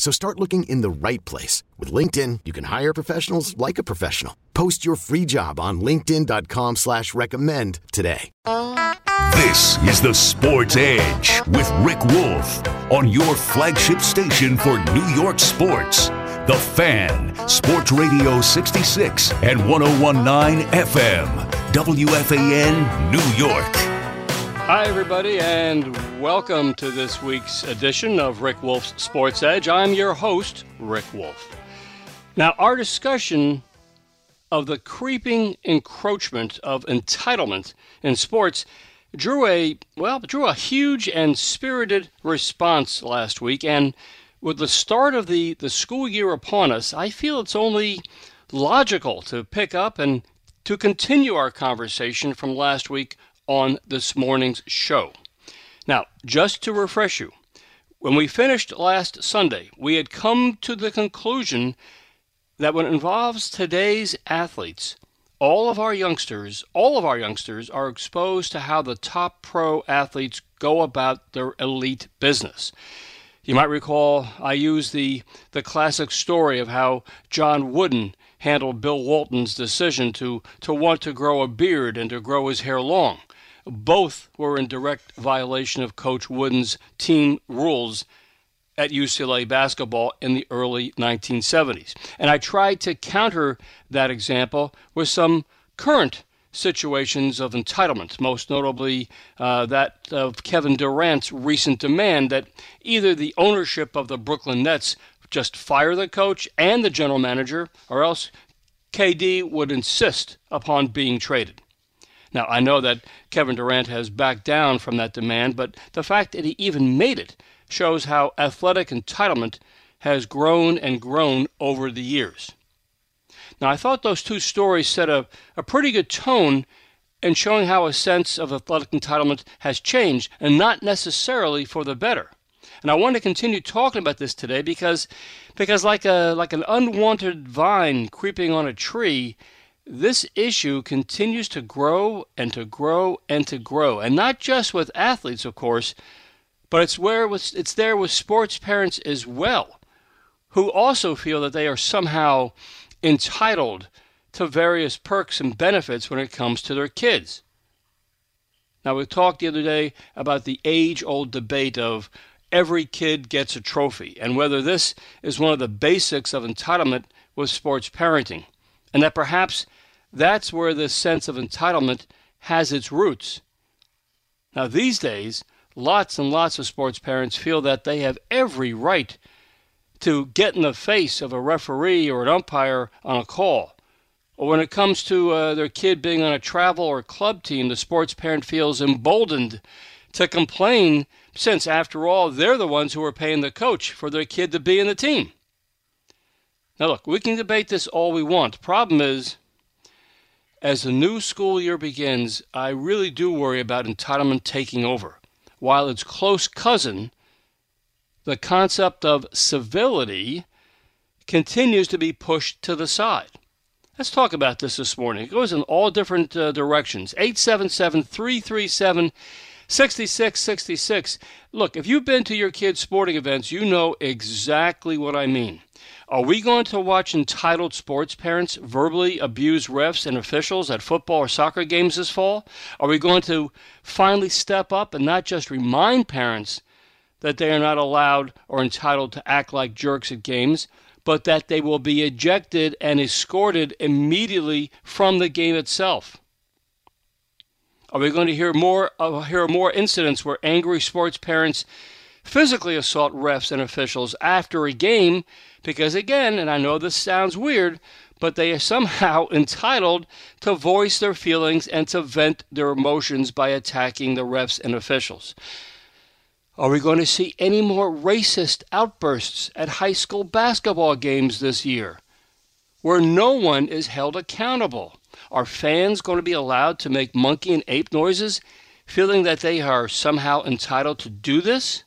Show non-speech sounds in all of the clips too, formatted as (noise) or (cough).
So start looking in the right place. With LinkedIn, you can hire professionals like a professional. Post your free job on linkedin.com slash recommend today. This is the Sports Edge with Rick Wolff on your flagship station for New York sports. The Fan, Sports Radio 66 and 1019 FM, WFAN, New York. Hi, everybody, and welcome to this week's edition of Rick Wolff's Sports Edge. I'm your host, Rick Wolff. Now, our discussion of the creeping encroachment of entitlement in sports drew a well drew a huge and spirited response last week and with the start of the, the school year upon us i feel it's only logical to pick up and to continue our conversation from last week on this morning's show. Now, just to refresh you, when we finished last Sunday, we had come to the conclusion that when it involves today's athletes, all of our youngsters, all of our youngsters are exposed to how the top pro athletes go about their elite business. You might recall I used the, the classic story of how John Wooden handled Bill Walton's decision to, to want to grow a beard and to grow his hair long. Both were in direct violation of Coach Wooden's team rules at UCLA basketball in the early 1970s. And I tried to counter that example with some current situations of entitlement, most notably uh, that of Kevin Durant's recent demand that either the ownership of the Brooklyn Nets just fire the coach and the general manager, or else KD would insist upon being traded. Now, I know that Kevin Durant has backed down from that demand, but the fact that he even made it shows how athletic entitlement has grown and grown over the years. Now, I thought those two stories set a, a pretty good tone in showing how a sense of athletic entitlement has changed, and not necessarily for the better. And I want to continue talking about this today because, because like, a, like an unwanted vine creeping on a tree, this issue continues to grow and to grow and to grow, and not just with athletes, of course, but it's where it's there with sports parents as well, who also feel that they are somehow entitled to various perks and benefits when it comes to their kids. Now, we talked the other day about the age old debate of every kid gets a trophy and whether this is one of the basics of entitlement with sports parenting, and that perhaps that's where this sense of entitlement has its roots. Now, these days, lots and lots of sports parents feel that they have every right to get in the face of a referee or an umpire on a call. Or when it comes to uh, their kid being on a travel or club team, the sports parent feels emboldened to complain since, after all, they're the ones who are paying the coach for their kid to be in the team. Now, look, we can debate this all we want. The problem is, as the new school year begins, I really do worry about entitlement taking over, while its close cousin, the concept of civility, continues to be pushed to the side. Let's talk about this this morning. It goes in all different uh, directions. 877 337 6666. Look, if you've been to your kids' sporting events, you know exactly what I mean. Are we going to watch entitled sports parents verbally abuse refs and officials at football or soccer games this fall? Are we going to finally step up and not just remind parents that they are not allowed or entitled to act like jerks at games, but that they will be ejected and escorted immediately from the game itself. Are we going to hear more uh, hear more incidents where angry sports parents physically assault refs and officials after a game because again, and I know this sounds weird, but they are somehow (laughs) entitled to voice their feelings and to vent their emotions by attacking the refs and officials. Are we going to see any more racist outbursts at high school basketball games this year where no one is held accountable? Are fans going to be allowed to make monkey and ape noises, feeling that they are somehow entitled to do this?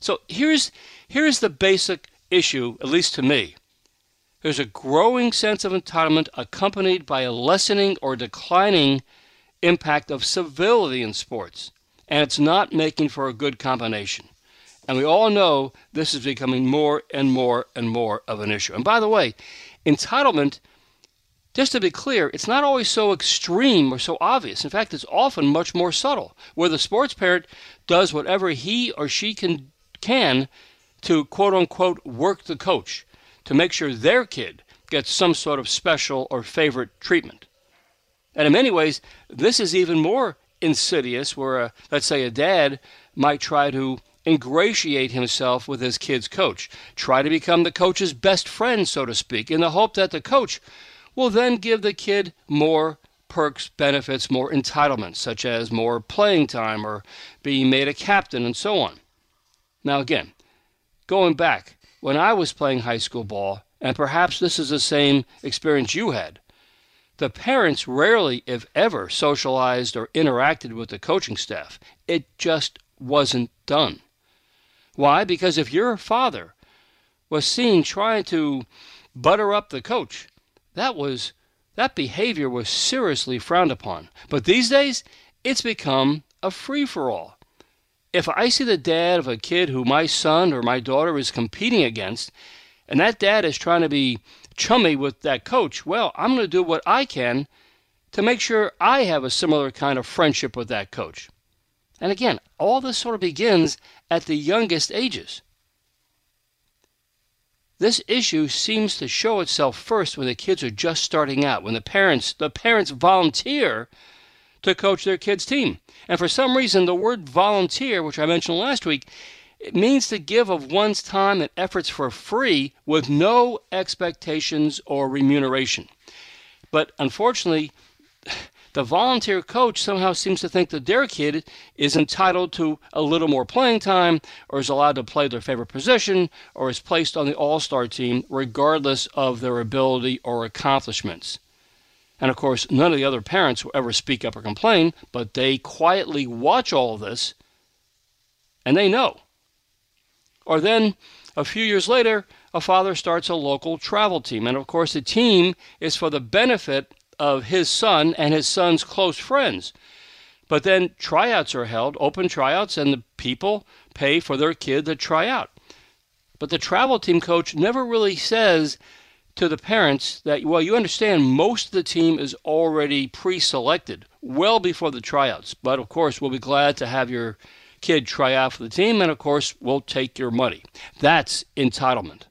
So here's here's the basic issue, at least to me. There's a growing sense of entitlement accompanied by a lessening or declining impact of civility in sports, and it's not making for a good combination. And we all know this is becoming more and more and more of an issue. And by the way, entitlement, just to be clear, it's not always so extreme or so obvious. In fact, it's often much more subtle, where the sports parent does whatever he or she can can to quote unquote work the coach to make sure their kid gets some sort of special or favorite treatment. And in many ways, this is even more insidious, where, a, let's say, a dad might try to ingratiate himself with his kid's coach, try to become the coach's best friend, so to speak, in the hope that the coach will then give the kid more perks, benefits, more entitlements, such as more playing time or being made a captain and so on. Now, again, going back, when I was playing high school ball, and perhaps this is the same experience you had, the parents rarely, if ever, socialized or interacted with the coaching staff. It just wasn't done. Why? Because if your father was seen trying to butter up the coach, that was that behavior was seriously frowned upon. But these days, it's become a free for all if I see the dad of a kid who my son or my daughter is competing against, and that dad is trying to be chummy with that coach, well, I'm going to do what I can to make sure I have a similar kind of friendship with that coach. And again, all this sort of begins at the youngest ages. This issue seems to show itself first when the kids are just starting out, when the parents the parents volunteer to coach their kids' team. And for some reason, the word volunteer, which I mentioned last week, it means to give of one's time and efforts for free with no expectations or remuneration. But unfortunately, the volunteer coach somehow seems to think that their kid is entitled to a little more playing time, or is allowed to play their favorite position, or is placed on the all star team regardless of their ability or accomplishments. And of course, none of the other parents will ever speak up or complain, but they quietly watch all of this and they know. Or then, a few years later, a father starts a local travel team. And of course, the team is for the benefit of his son and his son's close friends. But then tryouts are held, open tryouts, and the people pay for their kid to try out. But the travel team coach never really says to the parents that, well, you understand most of the team is already pre selected well before the tryouts. But of course, we'll be glad to have your kid try out for the team, and of course, we'll take your money. That's entitlement.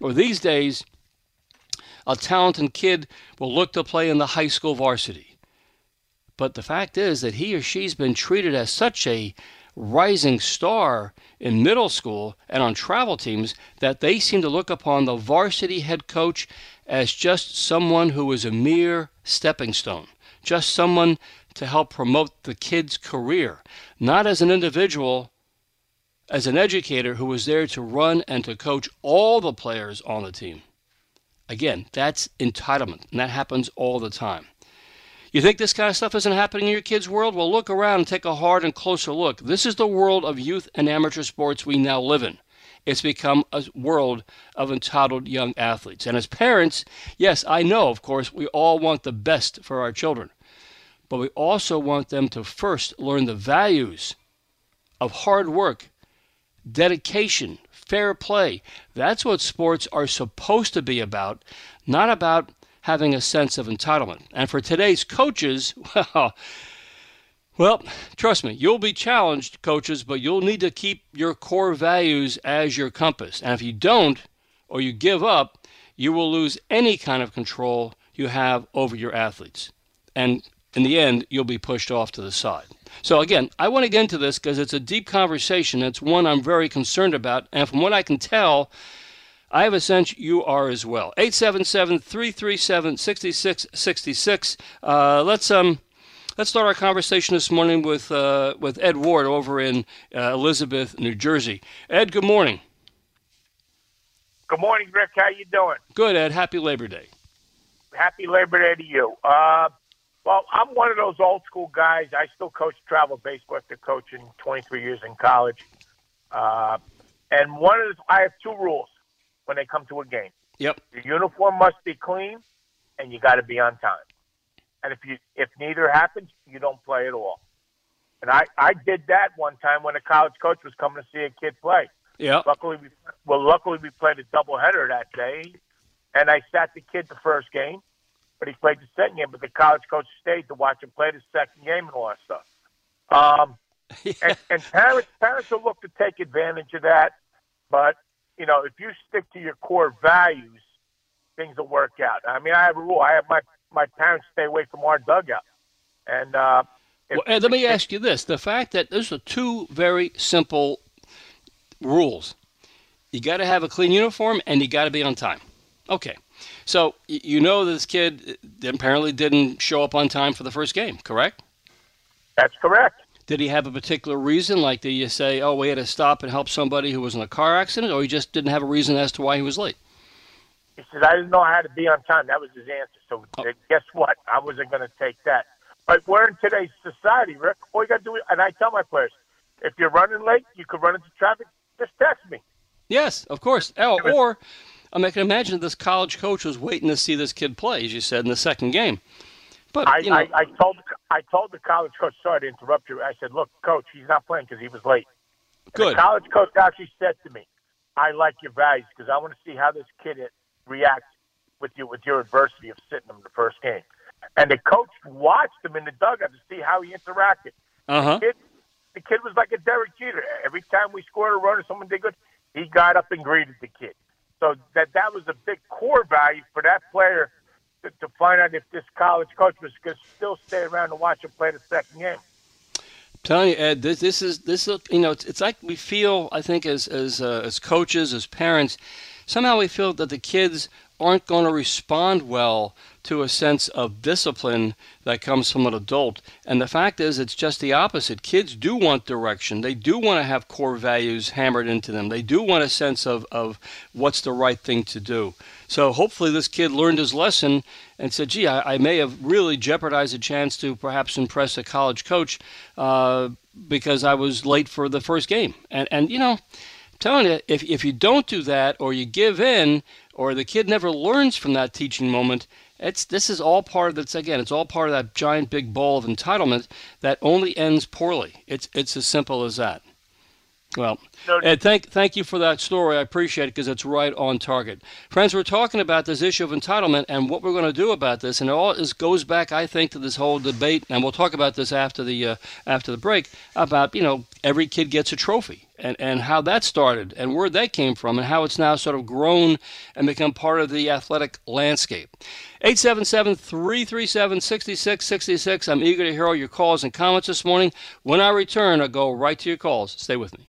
Or these days, a talented kid will look to play in the high school varsity. But the fact is that he or she's been treated as such a rising star in middle school and on travel teams that they seem to look upon the varsity head coach as just someone who is a mere stepping stone, just someone to help promote the kid's career, not as an individual, as an educator who was there to run and to coach all the players on the team. Again, that's entitlement, and that happens all the time. You think this kind of stuff isn't happening in your kids' world? Well, look around and take a hard and closer look. This is the world of youth and amateur sports we now live in. It's become a world of entitled young athletes. And as parents, yes, I know, of course, we all want the best for our children. But we also want them to first learn the values of hard work, dedication, fair play. That's what sports are supposed to be about, not about having a sense of entitlement. And for today's coaches, (laughs) well, trust me, you'll be challenged, coaches, but you'll need to keep your core values as your compass. And if you don't, or you give up, you will lose any kind of control you have over your athletes. And in the end, you'll be pushed off to the side. So, again, I want to get into this because it's a deep conversation. It's one I'm very concerned about. And from what I can tell, I have a sense you are as well. 877 337 6666. Uh, let's. Um, Let's start our conversation this morning with uh, with Ed Ward over in uh, Elizabeth, New Jersey. Ed, good morning. Good morning, Rick. How you doing? Good, Ed. Happy Labor Day. Happy Labor Day to you. Uh, well, I'm one of those old school guys. I still coach travel baseball after coaching 23 years in college. Uh, and one of the, I have two rules when they come to a game. Yep. Your uniform must be clean, and you got to be on time. And if you if neither happens, you don't play at all. And I I did that one time when a college coach was coming to see a kid play. Yeah. Luckily, we well luckily we played a doubleheader that day, and I sat the kid the first game, but he played the second game. But the college coach stayed to watch him play the second game and all that stuff. Um, (laughs) yeah. and, and parents parents will look to take advantage of that, but you know if you stick to your core values, things will work out. I mean, I have a rule. I have my my parents stay away from our dugout. And uh, well, Ed, let me ask you this: the fact that those are two very simple rules. You got to have a clean uniform, and you got to be on time. Okay, so you know this kid uh, apparently didn't show up on time for the first game, correct? That's correct. Did he have a particular reason? Like, did you say, "Oh, we had to stop and help somebody who was in a car accident," or he just didn't have a reason as to why he was late? He said, I didn't know how to be on time. That was his answer. So oh. Uh, guess what? I wasn't going to take that. But we're in today's society, Rick. All you got to do, and I tell my players, if you're running late, you could run into traffic. Just text me. Yes, of course. Oh, or I, mean, I can imagine this college coach was waiting to see this kid play, as you said in the second game. But I, you know, I, I told I told the college coach. Sorry to interrupt you. I said, look, coach, he's not playing because he was late. And Good. The college coach actually said to me, I like your values because I want to see how this kid reacts with you with your adversity of sitting him the first game. And the coach watched him in the dugout to see how he interacted. Uh-huh. The, kid, the kid was like a Derek Jeter. Every time we scored a run or someone did good, he got up and greeted the kid. So that that was a big core value for that player to, to find out if this college coach was going to still stay around to watch him play the second game. I'm telling you, Ed, this this is this is, you know it's, it's like we feel I think as as uh, as coaches as parents somehow we feel that the kids aren't going to respond well to a sense of discipline that comes from an adult. And the fact is, it's just the opposite. Kids do want direction. They do want to have core values hammered into them. They do want a sense of, of what's the right thing to do. So hopefully, this kid learned his lesson and said, gee, I, I may have really jeopardized a chance to perhaps impress a college coach uh, because I was late for the first game. And, and you know, telling you, if, if you don't do that or you give in or the kid never learns from that teaching moment, it's this is all part of that's again, it's all part of that giant big ball of entitlement that only ends poorly. It's it's as simple as that. Well, Ed, thank thank you for that story. I appreciate it because it's right on target. Friends, we're talking about this issue of entitlement and what we're going to do about this, and it all this goes back, I think, to this whole debate, and we'll talk about this after the uh, after the break about you know every kid gets a trophy and and how that started and where that came from and how it's now sort of grown and become part of the athletic landscape. 877-337-6666. I'm eager to hear all your calls and comments this morning. When I return, I'll go right to your calls. Stay with me.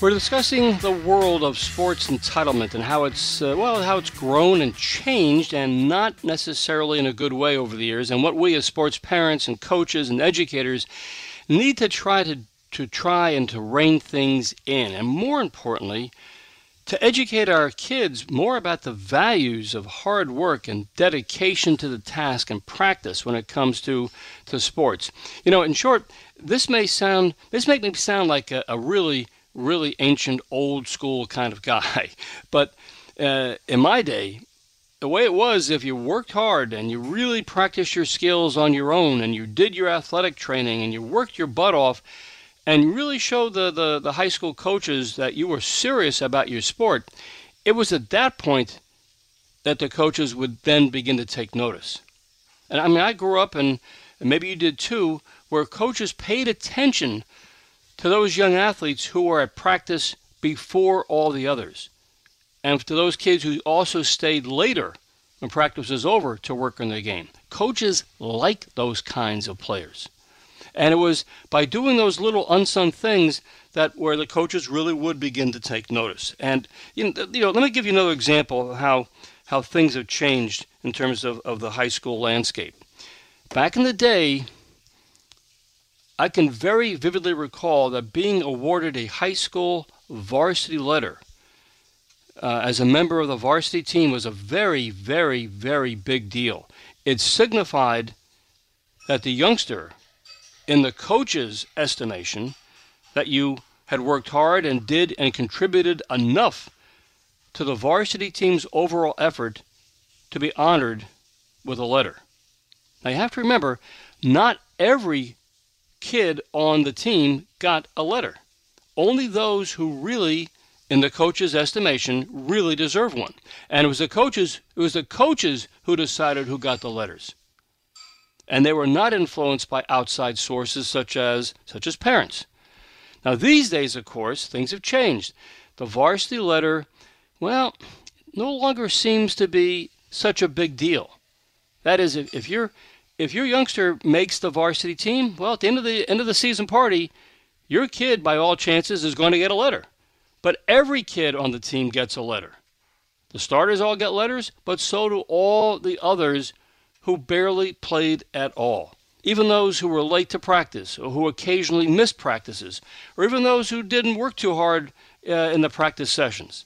We're discussing the world of sports entitlement and how it's uh, well, how it's grown and changed, and not necessarily in a good way over the years, and what we as sports parents and coaches and educators need to try to to try and to rein things in, and more importantly, to educate our kids more about the values of hard work and dedication to the task and practice when it comes to, to sports. You know, in short, this may sound this may sound like a, a really really ancient old school kind of guy, (laughs) but uh, in my day, the way it was, if you worked hard and you really practiced your skills on your own and you did your athletic training and you worked your butt off, and really showed the, the, the high school coaches that you were serious about your sport, it was at that point that the coaches would then begin to take notice. And I mean, I grew up, and, and maybe you did too, where coaches paid attention to those young athletes who were at practice before all the others. And to those kids who also stayed later when practice was over to work on their game. Coaches like those kinds of players. And it was by doing those little unsung things that where the coaches really would begin to take notice. And you know, you know let me give you another example of how how things have changed in terms of, of the high school landscape. Back in the day, I can very vividly recall that being awarded a high school varsity letter uh, as a member of the varsity team was a very, very, very big deal. It signified that the youngster in the coach's estimation, that you had worked hard and did and contributed enough to the varsity team's overall effort to be honored with a letter. Now you have to remember, not every kid on the team got a letter. Only those who really, in the coach's estimation, really deserve one. And it was the coaches, it was the coaches who decided who got the letters and they were not influenced by outside sources such as such as parents. Now these days, of course, things have changed. The varsity letter, well, no longer seems to be such a big deal. That is, if, if your if your youngster makes the varsity team, well, at the end of the end of the season party, your kid, by all chances, is going to get a letter. But every kid on the team gets a letter. The starters all get letters, but so do all the others who barely played at all, even those who were late to practice or who occasionally missed practices, or even those who didn't work too hard uh, in the practice sessions.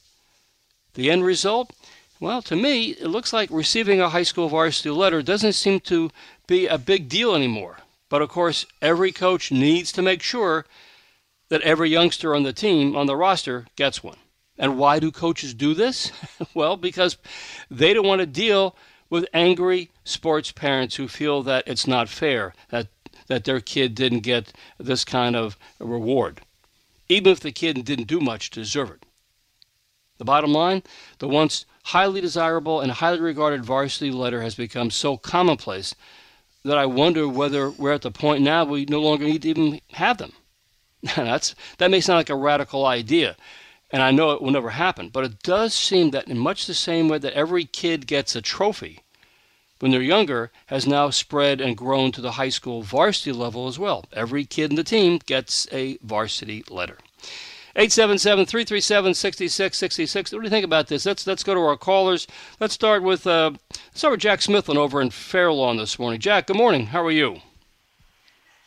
The end result? Well, to me, it looks like receiving a high school varsity letter doesn't seem to be a big deal anymore. But of course, every coach needs to make sure that every youngster on the team, on the roster, gets one. And why do coaches do this? (laughs) well, because they don't want to deal with angry sports parents who feel that it's not fair that that their kid didn't get this kind of reward, even if the kid didn't do much to deserve it. The bottom line the once highly desirable and highly regarded varsity letter has become so commonplace that I wonder whether we're at the point now we no longer need to even have them. (laughs) That's, that may sound like a radical idea, and I know it will never happen. But it does seem that, in much the same way that every kid gets a trophy when they're younger, has now spread and grown to the high school varsity level as well. Every kid in the team gets a varsity letter. 877 337 6666. What do you think about this? Let's, let's go to our callers. Let's start with, uh, let's start with Jack Smithland over in Fairlawn this morning. Jack, good morning. How are you?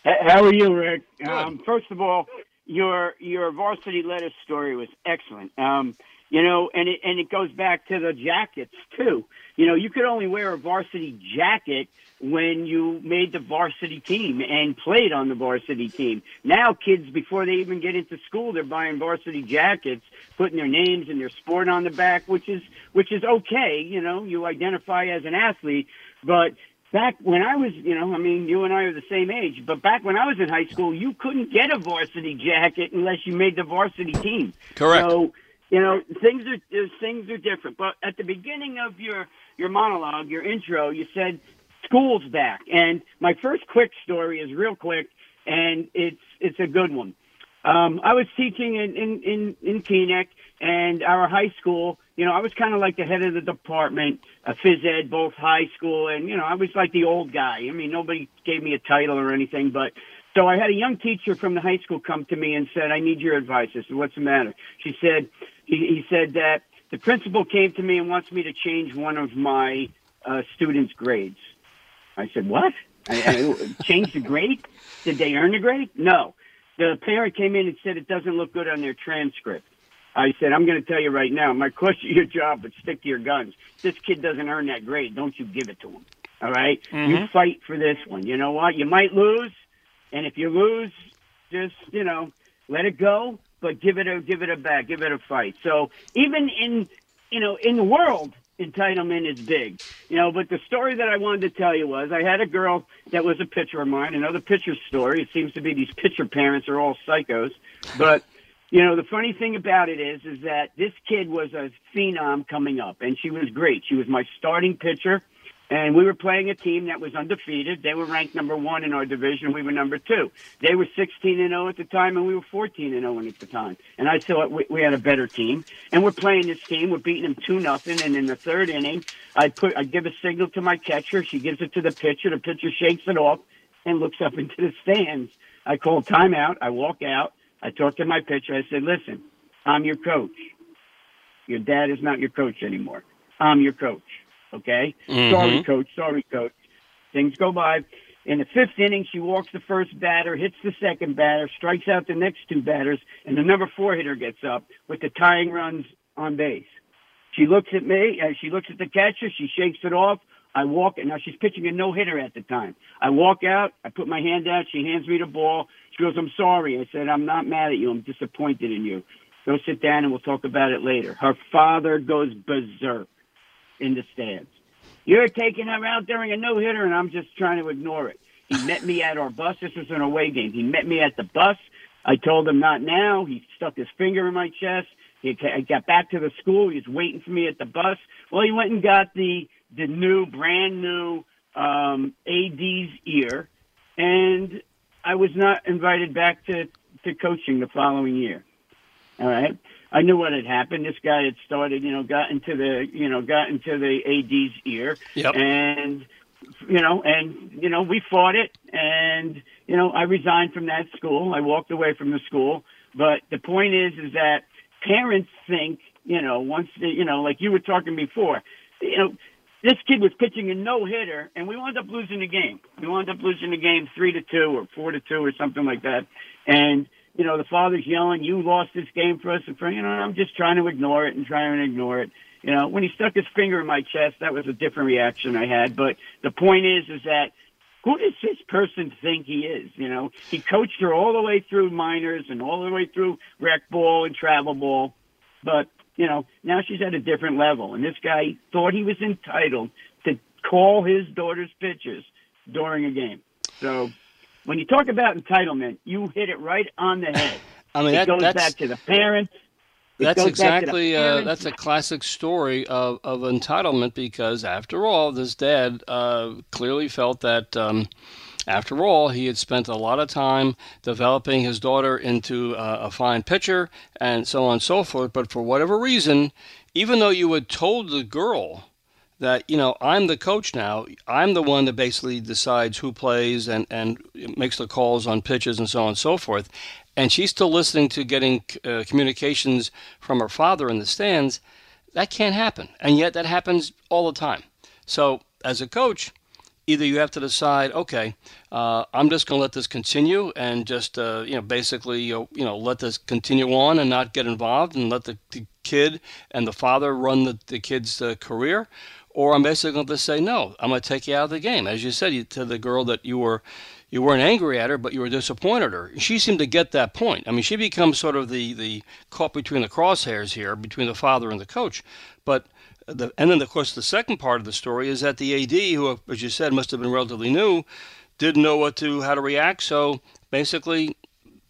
How are you, Rick? Um, first of all, your your varsity letter story was excellent. Um, you know, and it and it goes back to the jackets too. You know, you could only wear a varsity jacket when you made the varsity team and played on the varsity team. Now, kids before they even get into school, they're buying varsity jackets, putting their names and their sport on the back, which is which is okay. You know, you identify as an athlete, but back when I was, you know, I mean, you and I are the same age, but back when I was in high school, you couldn't get a varsity jacket unless you made the varsity team. Correct. So, you know, things are things are different. But at the beginning of your your monologue, your intro, you said school's back, and my first quick story is real quick, and it's it's a good one. Um, I was teaching in in in, in Teaneck, And our high school, you know, I was kind of like the head of the department, uh, phys ed, both high school, and you know, I was like the old guy. I mean, nobody gave me a title or anything, but so I had a young teacher from the high school come to me and said, "I need your advice." I said, "What's the matter?" She said, "He, he said that the principal came to me and wants me to change one of my uh, students' grades." I said, "What? I, I, change the grade? Did they earn the grade? No." The parent came in and said it doesn't look good on their transcript. I said, I'm going to tell you right now, cost you your job, but stick to your guns. This kid doesn't earn that grade. Don't you give it to him. All right? Mm-hmm. You fight for this one. You know what? You might lose, and if you lose, just you know, let it go. But give it a give it a back, give it a fight. So even in you know in the world, entitlement is big. You know, but the story that I wanted to tell you was I had a girl that was a pitcher of mine. Another pitcher story. It seems to be these pitcher parents are all psychos, but. You know, the funny thing about it is, is that this kid was a phenom coming up, and she was great. She was my starting pitcher, and we were playing a team that was undefeated. They were ranked number one in our division. We were number two. They were 16 and 0 at the time, and we were 14 and 0 at the time. And I thought we, had a better team. And we're playing this team. We're beating them two nothing. And in the third inning, I put I give a signal to my catcher. She gives it to the pitcher. The pitcher shakes it off and looks up into the stands. I call timeout. I walk out. I talk to my pitcher. I said, listen, I'm your coach. Your dad is not your coach anymore. I'm your coach. Okay? Mhm. Sorry, coach. Sorry, coach. Things go by. In the fifth inning, she walks the first batter, hits the second batter, strikes out the next two batters, and the number four hitter gets up with the tying runs on base. She looks at me, uh, she looks at the catcher, she shakes it off. I walk, and now she's pitching a no hitter at the time. I walk out, I put my hand out, she hands me the ball. She goes, I'm sorry. I said, I'm not mad at you, I'm disappointed in you. Go sit down and we'll talk about it later. Her father goes berserk in the stands. You're taking him out during a no hitter, and I'm just trying to ignore it. He met me at our bus. This was an away game. He met me at the bus. I told him not now. He stuck his finger in my chest. He, got back to the school. He was waiting for me at the bus. Well, he went and got the the new, brand new um, AD's ear, and I was not invited back to to coaching the following year. All right. I knew what had happened. This guy had started, you know, got into the, you know, got into the AD's ear, Yep. and you know, and you know, we fought it, and you know, I resigned from that school. I walked away from the school. But the point is, is that parents think, you know, once they, you know, like you were talking before, you know, this kid was pitching a no hitter, and we wound up losing the game. We wound up losing the game three to two or four to two or something like that. And you know, the father's yelling, "You lost this game for us." And for you know, I'm just trying to ignore it and trying to ignore it. You know, when he stuck his finger in my chest, that was a different reaction I had. But the point is, is that who does this person think he is? You know, he coached her all the way through minors and all the way through rec ball and travel ball. But, you know, now she's at a different level. And this guy thought he was entitled to call his daughter's pitches during a game. So when you talk about entitlement, you hit it right on the head. (laughs) I mean, it that- goes that's- back to the parents. It That's goes back to the exactly uh, that's a classic story of, of entitlement because after all, this dad uh, clearly felt that um, after all he had spent a lot of time developing his daughter into uh, a fine pitcher and so on and so forth. But for whatever reason, even though you had told the girl that you know I'm the coach now. I'm the one that basically decides who plays and and makes the calls on pitches and so on and so forth. And she's still listening to getting uh, communications from her father in the stands. That can't happen, and yet that happens all the time. So as a coach, either you have to decide, okay, uh, I'm just going to let this continue and just uh, you know basically you know, you know let this continue on and not get involved and let the, the kid and the father run the, the kid's uh, career, or I'm basically going to say no. I'm going to take you out of the game, as you said you, to the girl that you were. You weren't angry at her, but you were disappointed at her. She seemed to get that point. I mean, she becomes sort of the, the caught between the crosshairs here, between the father and the coach. But the, and then, of course, the second part of the story is that the AD, who, as you said, must have been relatively new, didn't know what to how to react. So basically,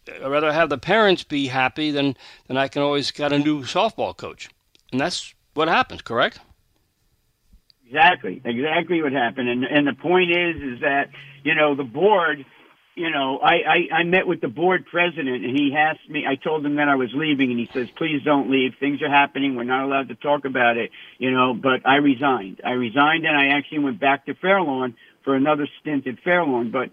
I'd rather have the parents be happy than than I can always get a new softball coach, and that's what happens. Correct? Exactly, exactly what happened. And and the point is, is that you know the board you know, I, I, I met with the board president and he asked me, I told him that I was leaving and he says, please don't leave. Things are happening. We're not allowed to talk about it, you know, but I resigned. I resigned and I actually went back to Fairlawn for another stint at Fairlawn. But,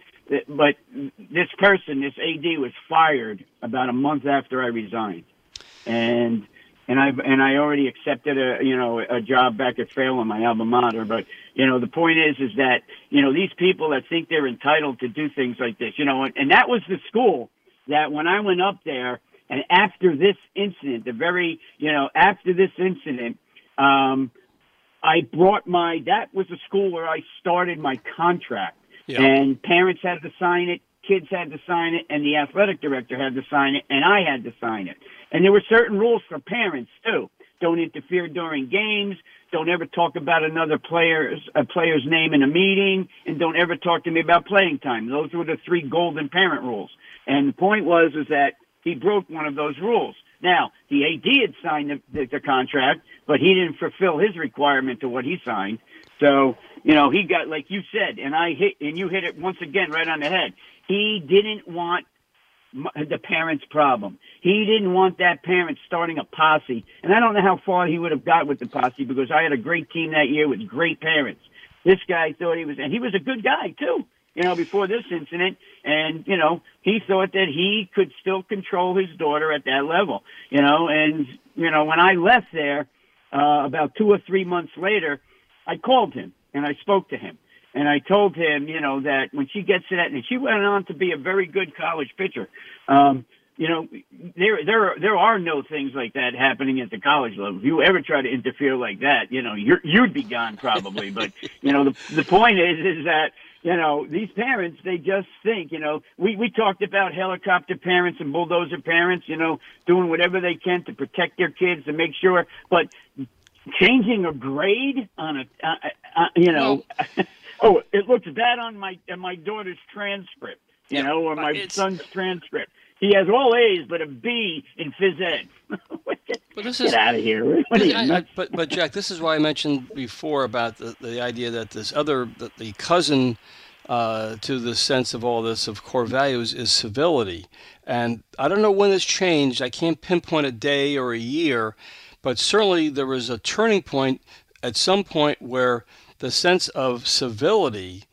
but this person, this AD was fired about a month after I resigned. And, and I and I already accepted a you know a job back at Fairlawn, my alma mater. But you know the point is is that you know these people that think they're entitled to do things like this, you know, and, and that was the school that when I went up there and after this incident, the very you know after this incident, um, I brought my that was the school where I started my contract, yeah. and parents had to sign it, kids had to sign it, and the athletic director had to sign it, and I had to sign it. And there were certain rules for parents too. Don't interfere during games. Don't ever talk about another player's a player's name in a meeting, and don't ever talk to me about playing time. Those were the three golden parent rules. And the point was is that he broke one of those rules. Now the AD had signed the, the, the contract, but he didn't fulfill his requirement to what he signed. So you know he got like you said, and I hit and you hit it once again right on the head. He didn't want the parent's problem. He didn't want that parent starting a posse. And I don't know how far he would have got with the posse because I had a great team that year with great parents. This guy thought he was, and he was a good guy too, you know, before this incident. And, you know, he thought that he could still control his daughter at that level, you know, and, you know, when I left there, uh, about two or three months later, I called him and I spoke to him and I told him, you know, that when she gets to that, and she went on to be a very good college pitcher. Um, you know, there there there are no things like that happening at the college level. If you ever try to interfere like that, you know, you're, you'd be gone probably. but you know, the the point is is that you know these parents they just think you know we we talked about helicopter parents and bulldozer parents you know doing whatever they can to protect their kids to make sure but changing a grade on a uh, uh, you know (laughs) oh, it looks bad on my on my daughter's transcript, you yeah, know, or my son's transcript. He has all A's, but a B in phys ed. (laughs) but this Get is, out of here! This, I, I, but but Jack, this is why I mentioned before about the, the idea that this other that the cousin uh, to the sense of all this of core values is civility. And I don't know when this changed. I can't pinpoint a day or a year, but certainly there was a turning point at some point where the sense of civility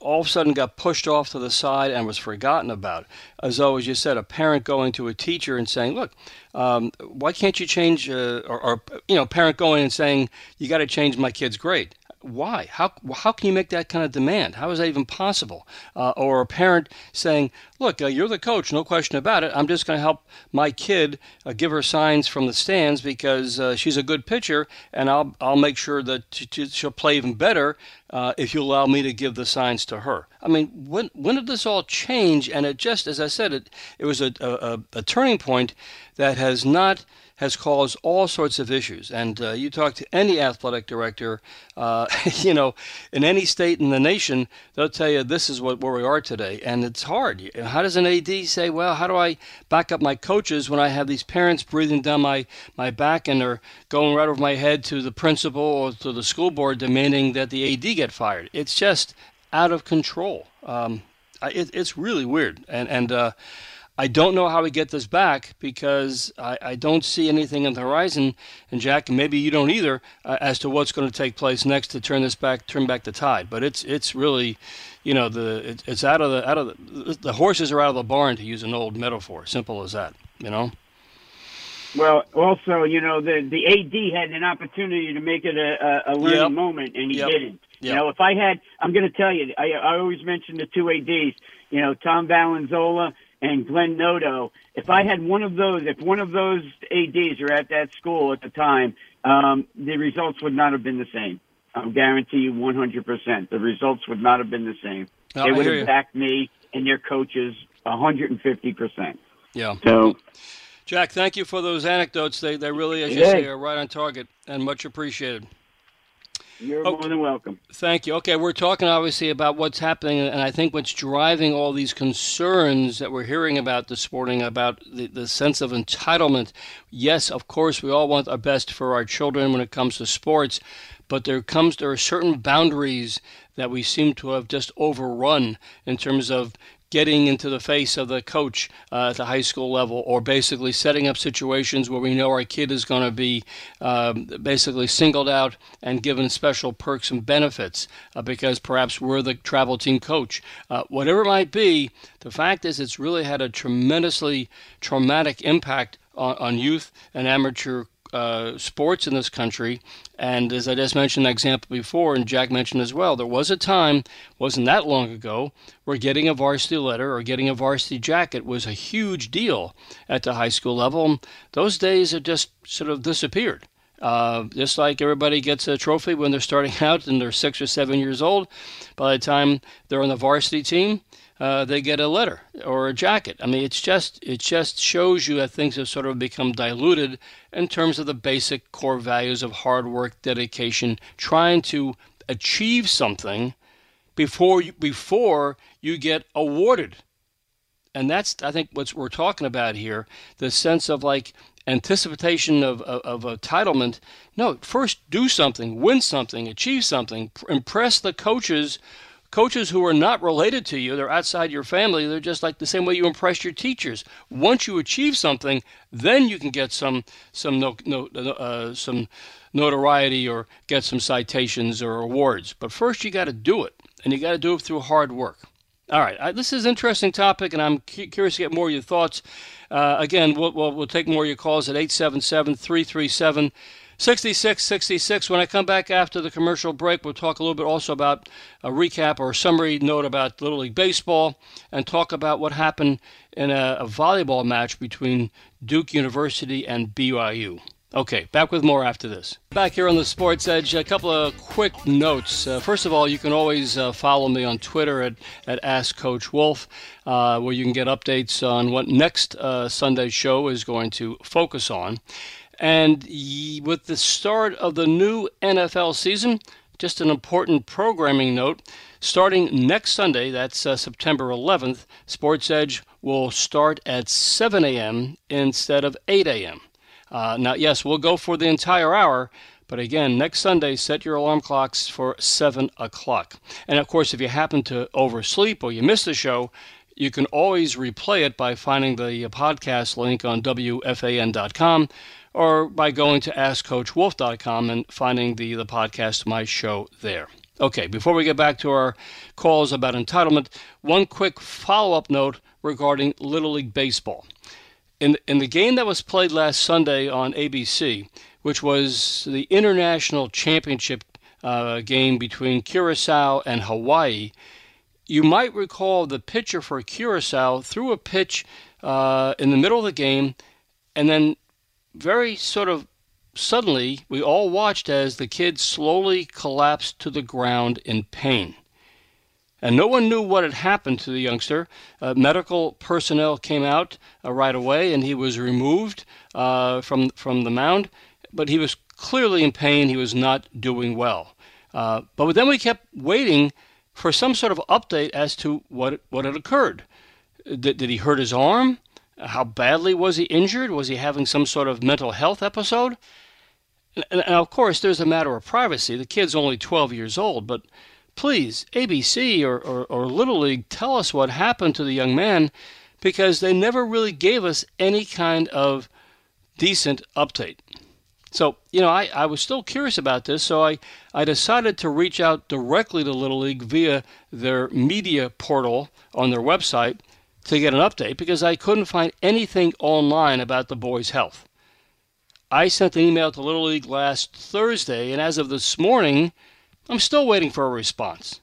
all of a sudden got pushed off to the side and was forgotten about. As though, as you said, a parent going to a teacher and saying, "Look, um, why can't you change?" Uh, or, or, you know, parent going and saying, "You got to change my kid's grade." why? How, how can you make that kind of demand? How is that even possible? Uh, or a parent saying, look, uh, you're the coach, no question about it. I'm just going to help my kid uh, give her signs from the stands because uh, she's a good pitcher, and I'll, I'll make sure that she'll play even better uh, if you allow me to give the signs to her. I mean, when, when did this all change? And it just, as I said, it, it was a, a, a turning point that has not – has caused all sorts of issues. And uh, you talk to any athletic director, uh, (laughs) you know, in any state in the nation, they'll tell you this is what where we are today. And it's hard. How does an AD say, well, how do I back up my coaches when I have these parents breathing down my, my back and they're going right over my head to the principal or to the school board demanding that the AD get fired? It's just out of control. Um, it, it's really weird. And, and, uh, I don't know how we get this back because I, I don't see anything on the horizon. And Jack, maybe you don't either, uh, as to what's going to take place next to turn this back, turn back the tide. But it's it's really, you know, the it, it's out of the out of the the horses are out of the barn to use an old metaphor. Simple as that. You know. Well, also, you know, the the AD had an opportunity to make it a, a, a learning yep. moment, and he yep. didn't. Yep. You know, if I had, I'm going to tell you, I, I always mention the two ADs. You know, Tom Valenzola and Glenn Noto. If I had one of those, if one of those ADs were at that school at the time, um, the results would not have been the same. Guarantee you 100%. The results would not have been the same. Oh, they would have you. backed me and your coaches 150%. Yeah. So, Jack, thank you for those anecdotes. They, they really, as you say, are right on target and much appreciated. You're oh, more than welcome. Thank you. Okay, we're talking obviously about what's happening, and I think what's driving all these concerns that we're hearing about this morning about the, the sense of entitlement. Yes, of course, we all want our best for our children when it comes to sports, but there comes there are certain boundaries that we seem to have just overrun in terms of getting into the face of the coach uh, at the high school level, or basically setting up situations where we know our kid is going to be um, basically singled out and given special perks and benefits uh, because perhaps we're the travel team coach. Uh, whatever it might be, the fact is it's really had a tremendously traumatic impact on, on youth and amateur uh, sports in this country. And as I just mentioned the example before, and Jack mentioned as well, there was a time, wasn't that long ago, where getting a varsity letter or getting a varsity jacket was a huge deal at the high school level. Those days have just sort of disappeared. Uh, just like everybody gets a trophy when they're starting (laughs) out and they're six or seven years old, by the time they're on the varsity team, uh, they get a letter or a jacket. I mean, it's just it just shows you that things have sort of become diluted in terms of the basic core values of hard work, dedication, trying to achieve something before you, before you get awarded. And that's I think what we're talking about here, the sense of like anticipation of, of, of entitlement. No, first do something, win something, achieve something, impress the coaches coaches who are not related to you, they're outside your family, they're just like the same way you impress your teachers. Once you achieve something, then you can get some some no, no, uh, some notoriety or get some citations or awards. But first, you got to do it, and you got to do it through hard work. All right, I, this is an interesting topic, and I'm cu- curious to get more of your thoughts. Uh, again, we'll, we'll, we'll take more of your calls at 877 337 66 66. When I come back after the commercial break, we'll talk a little bit also about a recap or a summary note about Little League Baseball and talk about what happened in a, a volleyball match between Duke University and BYU. Okay, back with more after this. Back here on the Sports Edge, a couple of quick notes. Uh, first of all, you can always uh, follow me on Twitter at, at Ask Coach Wolff, uh, where you can get updates on what next uh, Sunday's show is going to focus on. And with the start of the new NFL season, just an important programming note. Starting next Sunday, that's uh, September 11th, Sports Edge will start at 7 a.m. instead of 8 a.m. Uh, now, yes, we'll go for the entire hour, but again, next Sunday, set your alarm clocks for 7 o'clock. And of course, if you happen to oversleep or you miss the show, you can always replay it by finding the podcast link on WFAN.com or by going to AskCoachWolff.com and finding the, the podcast, my show there. Okay, before we get back to our calls about entitlement, one quick follow up note regarding Little League Baseball. In, in the game that was played last Sunday on ABC, which was the International Championship uh, game between Curacao and Hawaii, you might recall the pitcher for Curacao threw a pitch uh, in the middle of the game and then very sort of suddenly, we all watched as the kid slowly collapsed to the ground in pain. And no one knew what had happened to the youngster. Uh, medical personnel came out uh, right away, and he was removed uh, from from the mound. But he was clearly in pain. He was not doing well. Uh, but then we kept waiting for some sort of update as to what what had occurred. Did, did he hurt his arm? How badly was he injured? Was he having some sort of mental health episode? And, and of course, there's a matter of privacy. The kid's only 12 years old, but please, ABC or, or, or Little League, tell us what happened to the young man because they never really gave us any kind of decent update. So, you know, I, I was still curious about this, so I, I decided to reach out directly to Little League via their media portal on their website to get an update because I couldn't find anything online about the boy's health. I sent an email to Little League last Thursday, and as of this morning, I'm still waiting for a response.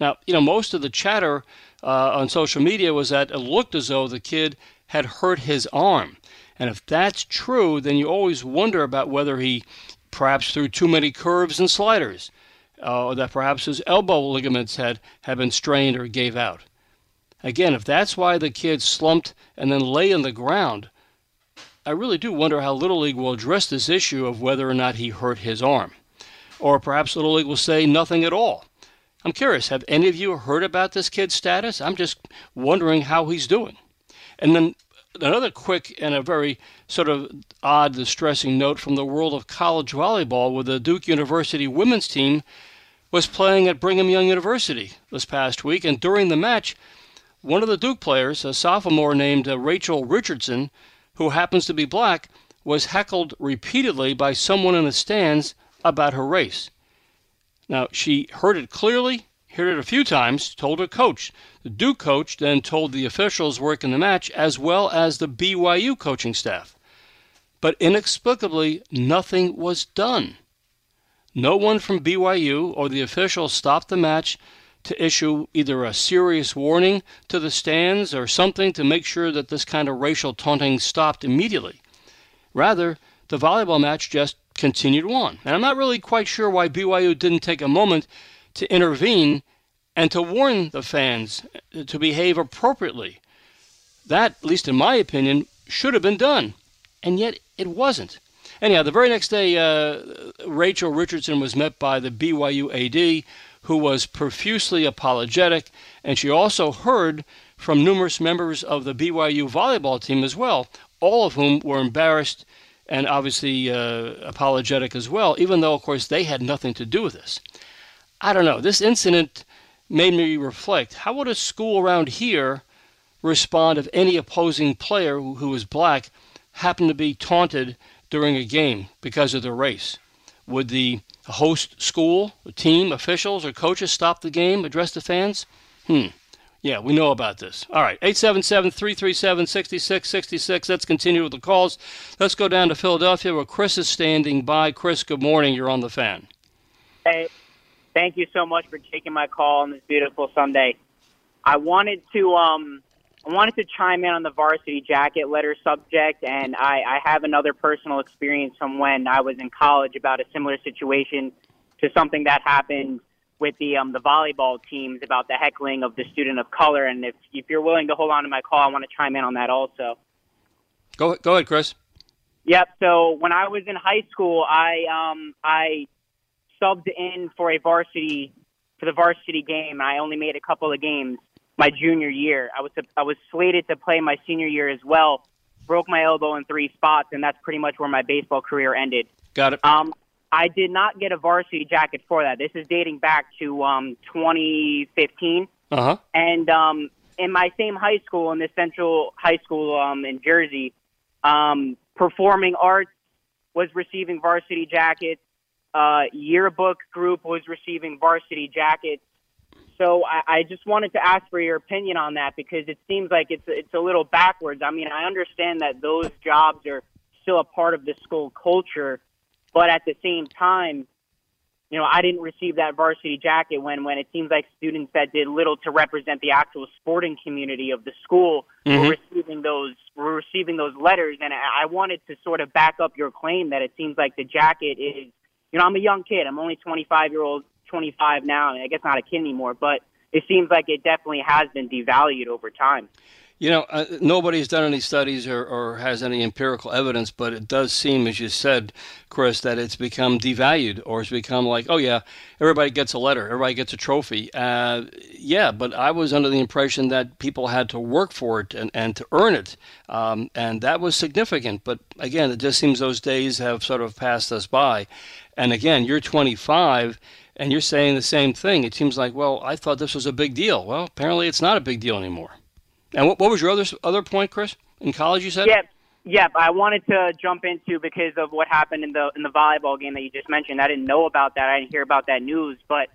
Now, you know, most of the chatter uh, on social media was that it looked as though the kid had hurt his arm. And if that's true, then you always wonder about whether he perhaps threw too many curves and sliders, uh, or that perhaps his elbow ligaments had, had been strained or gave out. Again, if that's why the kid slumped and then lay on the ground, I really do wonder how Little League will address this issue of whether or not he hurt his arm. Or perhaps Little League will say nothing at all. I'm curious, have any of you heard about this kid's status? I'm just wondering how he's doing. And then another quick and a very sort of odd, distressing note from the world of college volleyball, where the Duke University women's team was playing at Brigham Young University this past week, and during the match, one of the Duke players, a sophomore named uh, Rachel Richardson, who happens to be black, was heckled repeatedly by someone in the stands about her race. Now, she heard it clearly, heard it a few times, told her coach. The Duke coach then told the officials working the match as well as the BYU coaching staff. But inexplicably, nothing was done. No one from BYU or the officials stopped the match to issue either a serious warning to the stands or something to make sure that this kind of racial taunting stopped immediately. Rather, the volleyball match just continued on. And I'm not really quite sure why BYU didn't take a moment to intervene and to warn the fans to behave appropriately. That, at least in my opinion, should have been done. And yet it wasn't. Anyhow, the very next day, uh, Rachel Richardson was met by the BYU AD, who was profusely apologetic, and she also heard from numerous members of the BYU volleyball team as well, all of whom were embarrassed and obviously uh, apologetic as well, even though, of course, they had nothing to do with this. I don't know. This incident made me reflect how would a school around here respond if any opposing player who, who was black happened to be taunted during a game because of their race? Would the host school, team, officials, or coaches stop the game, address the fans? Hmm. Yeah, we know about this. All right, 877 337 6666. Let's continue with the calls. Let's go down to Philadelphia where Chris is standing by. Chris, good morning. You're on the fan. Hey, thank you so much for taking my call on this beautiful Sunday. I wanted to um, I wanted to chime in on the varsity jacket letter subject, and I, I have another personal experience from when I was in college about a similar situation to something that happened with the um, the volleyball teams about the heckling of the student of color. And if if you're willing to hold on to my call, I want to chime in on that also. Go go ahead, Chris. Yep. So when I was in high school, I um I subbed in for a varsity for the varsity game. I only made a couple of games my junior year. I was I was slated to play my senior year as well. Broke my elbow in three spots, and that's pretty much where my baseball career ended. Got it. Um, I did not get a varsity jacket for that. This is dating back to um, 2015. Uh huh. And um, in my same high school, in the Central High School um, in Jersey, um, performing arts was receiving varsity jackets. Uh, yearbook group was receiving varsity jackets. So I, I just wanted to ask for your opinion on that because it seems like it's it's a little backwards. I mean, I understand that those jobs are still a part of the school culture, but at the same time, you know, I didn't receive that varsity jacket when, when it seems like students that did little to represent the actual sporting community of the school Mhm. were receiving those were receiving those letters. And I I wanted to sort of back up your claim that it seems like the jacket is, you know, I'm a young kid. I'm only 25 year old, 25 now, and I guess not a kid anymore. But it seems like it definitely has been devalued over time. You know, uh, nobody's done any studies or, or has any empirical evidence, but it does seem, as you said, Chris, that it's become devalued or it's become like, oh, yeah, everybody gets a letter, everybody gets a trophy. Uh, yeah, but I was under the impression that people had to work for it and, and to earn it. Um, and that was significant. But again, it just seems those days have sort of passed us by. And again, you're 25 and you're saying the same thing. It seems like, well, I thought this was a big deal. Well, apparently it's not a big deal anymore. And what, what was your other other point, Chris? In college, you said? Yeah, yeah. I wanted to jump into because of what happened in the in the volleyball game that you just mentioned. I didn't know about that. I didn't hear about that news. But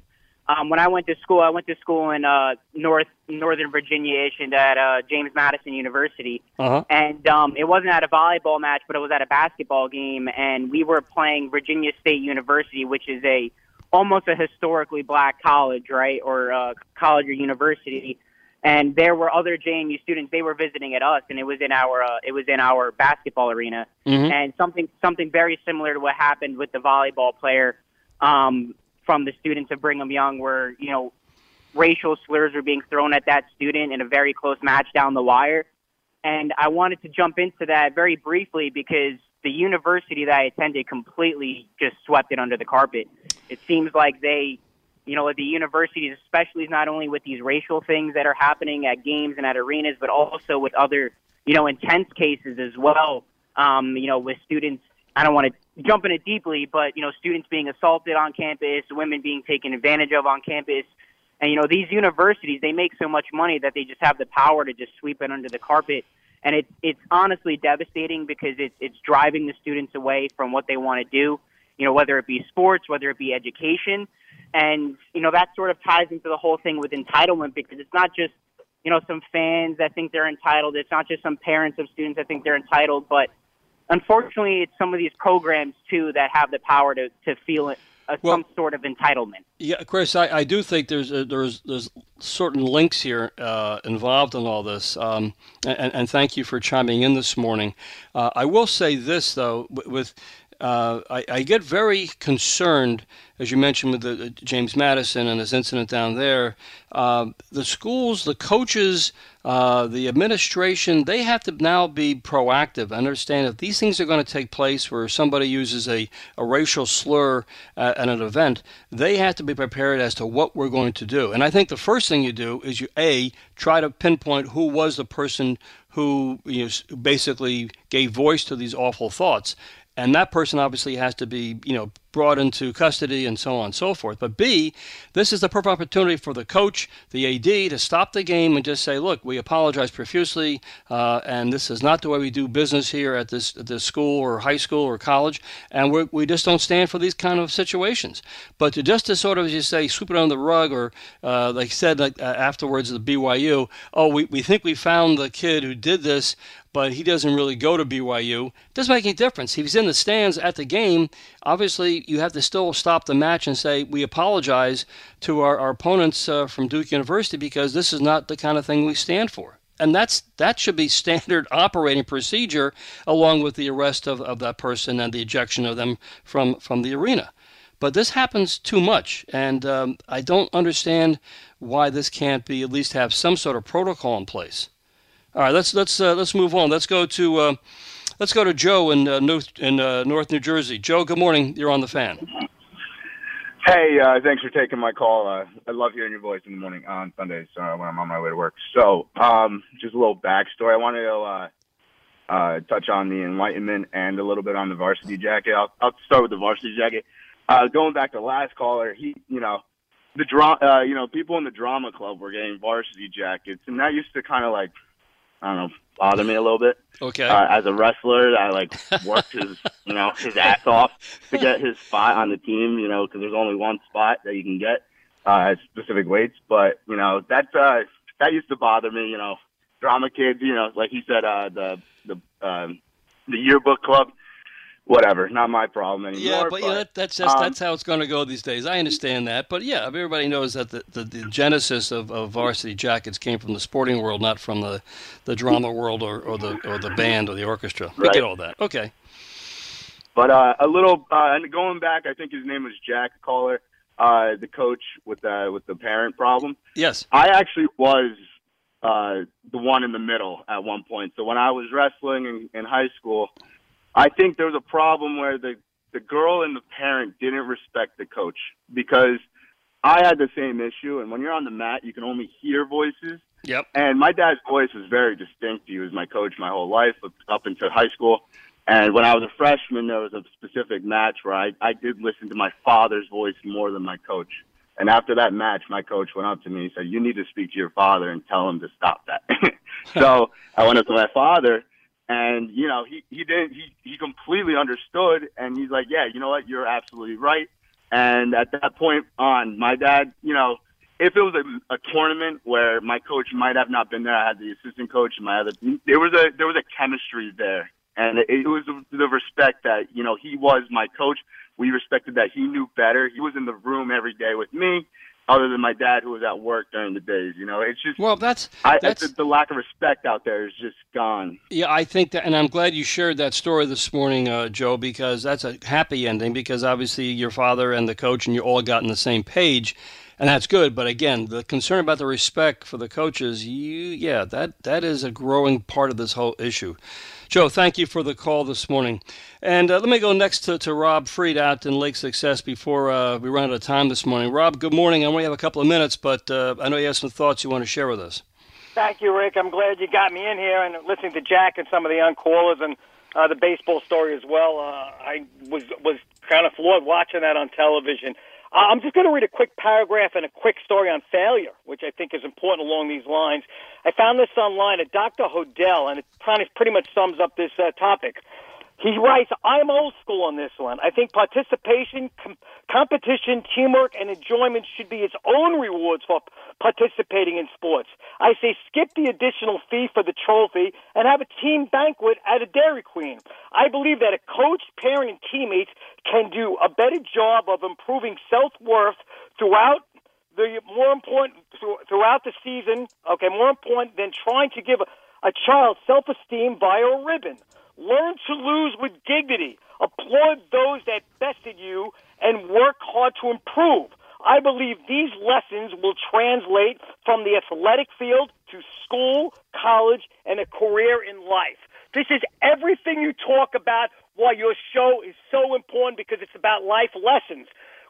um, when I went to school, I went to school in uh, North Northern Virginia, and at uh, James Madison University. Uh-huh. And um, it wasn't at a volleyball match, but it was at a basketball game, and we were playing Virginia State University, which is a almost a historically black college, right, or uh, college or university. And there were other JMU students. They were visiting at us, and it was in our uh, it was in our basketball arena. Mhm. And something something very similar to what happened with the volleyball player um, from the students of Brigham Young, where you know racial slurs were being thrown at that student in a very close match down the wire. And I wanted to jump into that very briefly because the university that I attended completely just swept it under the carpet. It seems like they, you know, at the universities, especially not only with these racial things that are happening at games and at arenas, but also with other, you know, intense cases as well. Um, you know, with students, I don't want to jump in it deeply, but, you know, students being assaulted on campus, women being taken advantage of on campus. And you know, these universities they make so much money that they just have the power to just sweep it under the carpet. And it's it's honestly devastating because it's it's driving the students away from what they want to do. You know, whether it be sports, whether it be education, and you know that sort of ties into the whole thing with entitlement because it's not just you know some fans that think they're entitled. It's not just some parents of students that think they're entitled, but unfortunately, it's some of these programs too that have the power to to feel it a, well, some sort of entitlement. Yeah, Chris, I, I do think there's a, there's there's certain links here uh, involved in all this, um, and, and, thank you for chiming in this morning. Uh, I will say this though, with uh, I, I, get very concerned, as you mentioned with the, James Madison and this incident down there. Uh, the schools, the coaches, uh, the administration, they have to now be proactive. Understand if these things are going to take place where somebody uses a, a racial slur at, an event, they have to be prepared as to what we're going to do. And I think the first thing you do is you a try to pinpoint who was the person who you know, basically gave voice to these awful thoughts and that person obviously has to be you know brought into custody and so on and so forth. But B, this is the perfect opportunity for the coach, the AD, to stop the game and just say, look, we apologize profusely, uh, and this is not the way we do business here at this, at this school or high school or college, and we we just don't stand for these kind of situations. But to just to sort of, as you say, sweep it under the rug, or uh, like said like, uh, afterwards the BYU, oh, we, we think we found the kid who did this, but he doesn't really go to BYU. Doesn't make any difference. If he's in the stands at the game, obviously you have to still stop the match and say, we apologize to our, our opponents uh, from Duke University because this is not the kind of thing we stand for. And that's that should be (laughs) standard operating procedure along with the arrest of, of that person and the ejection of them from, from the arena. But this happens too much, and um, I don't understand why this can't be at least have some sort of protocol in place. All right, let's let's uh, let's move on. Let's go to uh, Let's go to Joe in uh, North in uh, North New Jersey. Joe, good morning. You're on the fan. Hey, uh, thanks for taking my call. I love hearing your voice in the morning on Sundays when I'm on my way to work. So, um, just a little backstory. I wanted to uh, touch on the enlightenment and a little bit on the varsity jacket. I'll, I'll start with the varsity jacket. Uh, going back to last caller, he, you know, the drama, uh, you know, people in the drama club were getting varsity jackets, and that used to kind of like I don't know, bother me a little bit. Okay. Uh, as a wrestler, I like worked (laughs) his, you know, his ass off to get his spot on the team. You know, because there's only one spot that you can get uh, at specific weights. But you know, that uh, that used to bother me. You know, drama kids. You know, like he said, uh, the the um, the yearbook club whatever, not my problem anymore. Yeah, but, but yeah, that, that's just, um, that's how it's going to go these days. I understand that, but yeah, everybody knows that the, the, the genesis of, of varsity jackets came from the sporting world, not from the, the drama world or, or the or the band or the orchestra. We right. get all that. Okay. But uh, a little uh, and going back, I think his name was Jack Caller, uh, the coach with the with the parent problem. Yes, I actually was uh, the one in the middle at one point. So when I was wrestling in, in high school, I think there was a problem where the the girl and the parent didn't respect the coach because I had the same issue. And when you're on the mat, you can only hear voices. Yep. And my dad's voice was very distinct. He was my coach my whole life up until high school. And when I was a freshman, there was a specific match where I, I did listen to my father's voice more than my coach. And after that match, my coach went up to me and said, You need to speak to your father and tell him to stop that. (laughs) so I went up to my father and you know, he he didn't he he completely understood, and he's like, yeah, you know what, you're absolutely right. And at that point on, my dad, you know, if it was a, a tournament where my coach might have not been there, I had the assistant coach and my other. There was a there was a chemistry there, and it, it was the respect that you know he was my coach. We respected that he knew better. He was in the room every day with me other than my dad who was at work during the days. You know, it's just well, that's I, that's the, the, lack of respect out there is just gone. Yeah, I think that, and I'm glad you shared that story this morning, uh, Joe, because that's a happy ending. Because obviously your father and the coach and you all got on the same page. And that's good, but again, the concern about the respect for the coaches, you, yeah, that that is a growing part of this whole issue. Joe, thank you for the call this morning. And uh, let me go next to, to Rob Freed out in Lake Success before uh, we run out of time this morning. Rob, good morning. I only have a couple of minutes, but uh, I know you have some thoughts you want to share with us. Thank you, Rick. I'm glad you got me in here and listening to Jack and some of the young callers and uh, the baseball story as well. Uh, I was was kind of floored watching that on television. Uh, I'm just going to read a quick paragraph and a quick story on failure, which I think is important along these lines. I found this online at Dr. Hodel, and it pretty much sums up this uh, topic. He writes, I'm old school on this one. I think participation, com- competition, teamwork, and enjoyment should be its own rewards for participating in sports. I say skip the additional fee for the trophy and have a team banquet at a Dairy Queen. I believe that a coach, parent, and teammates can do a better job of improving self-worth throughout the more important throughout the season. Okay, more important than trying to give a, a child self-esteem via a ribbon. Learn to lose with dignity. Applaud those that bested you and work hard to improve. I believe these lessons will translate from the athletic field to school, college, and a career in life. This is everything you talk about why your show is so important because it's about life lessons.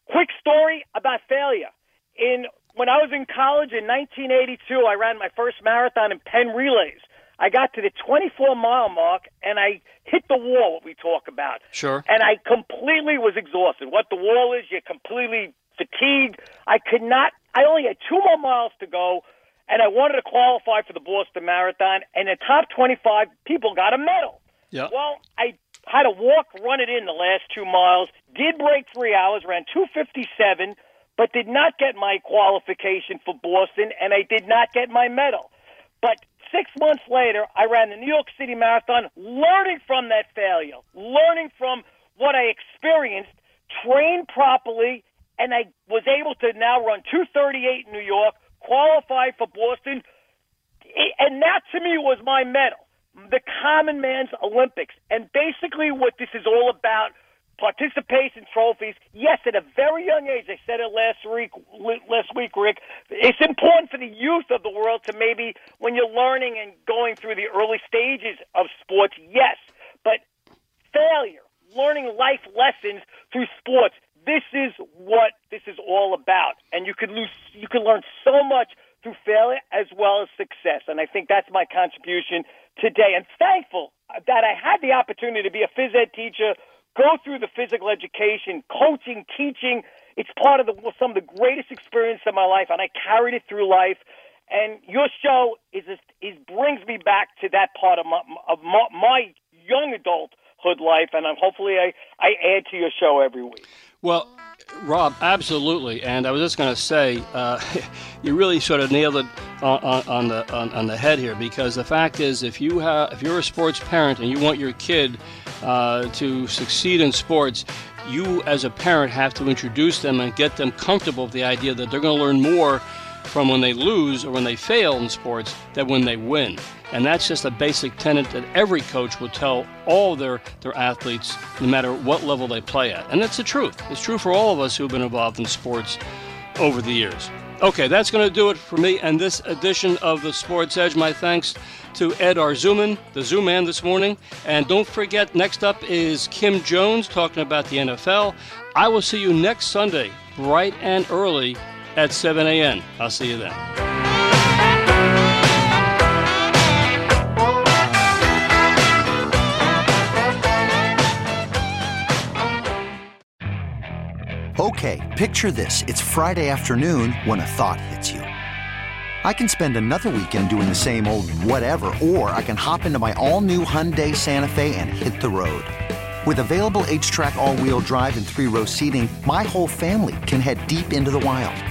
Quick story about failure. In when I was in college in 1982, I ran my first marathon in Penn Relays. I got to the 24 mile mark and I hit the wall, what we talk about. Sure. And I completely was exhausted. What the wall is, you're completely fatigued. I could not, I only had two more miles to go and I wanted to qualify for the Boston Marathon. And the top 25 people got a medal. Yeah. Well, I had to walk, run it in the last two miles, did break three hours, ran 257, but did not get my qualification for Boston and I did not get my medal. But six months later, I ran the New York City Marathon, learning from that failure, learning from what I experienced, trained properly, and I was able to now run 238 in New York, qualify for Boston, and that to me was my medal, the common man's Olympics. And basically, what this is all about participation trophies. Yes, at a very young age, I said it last week. Last week, Rick, it's important for the youth of the world to maybe when you're learning and going through the early stages of sports. Yes, but failure, learning life lessons through sports. This is what this is all about, and you could lose. You can learn so much through failure as well as success, and I think that's my contribution today. And thankful that I had the opportunity to be a phys ed teacher go through the physical education, coaching, teaching. It's part of the, some of the greatest experience of my life, and I carried it through life. And your show is is brings me back to that part of my of my, my young adulthood life, and I'm, hopefully I I add to your show every week. Well, Rob, absolutely. And I was just going to say, uh, (laughs) you really sort of nailed it on, on, on the on, on, the head here, because the fact is, if you have if you're a sports parent and you want your kid uh, to succeed in sports, you as a parent have to introduce them and get them comfortable with the idea that they're going to learn more from when they lose or when they fail in sports than when they win. And that's just a basic tenet that every coach will tell all their, their athletes, no matter what level they play at. And that's the truth. It's true for all of us who have been involved in sports over the years. Okay, that's going to do it for me and this edition of the Sports Edge. My thanks to Ed Arzuman, the Zoom Man this morning. And don't forget, next up is Kim Jones talking about the NFL. I will see you next Sunday, bright and early at 7 a.m. I'll see you then. Okay, picture this. It's Friday afternoon when a thought hits you. I can spend another weekend doing the same old whatever, or I can hop into my all new Hyundai Santa Fe and hit the road. With available HTRAC, all wheel drive, and three row seating, my whole family can head deep into the wild.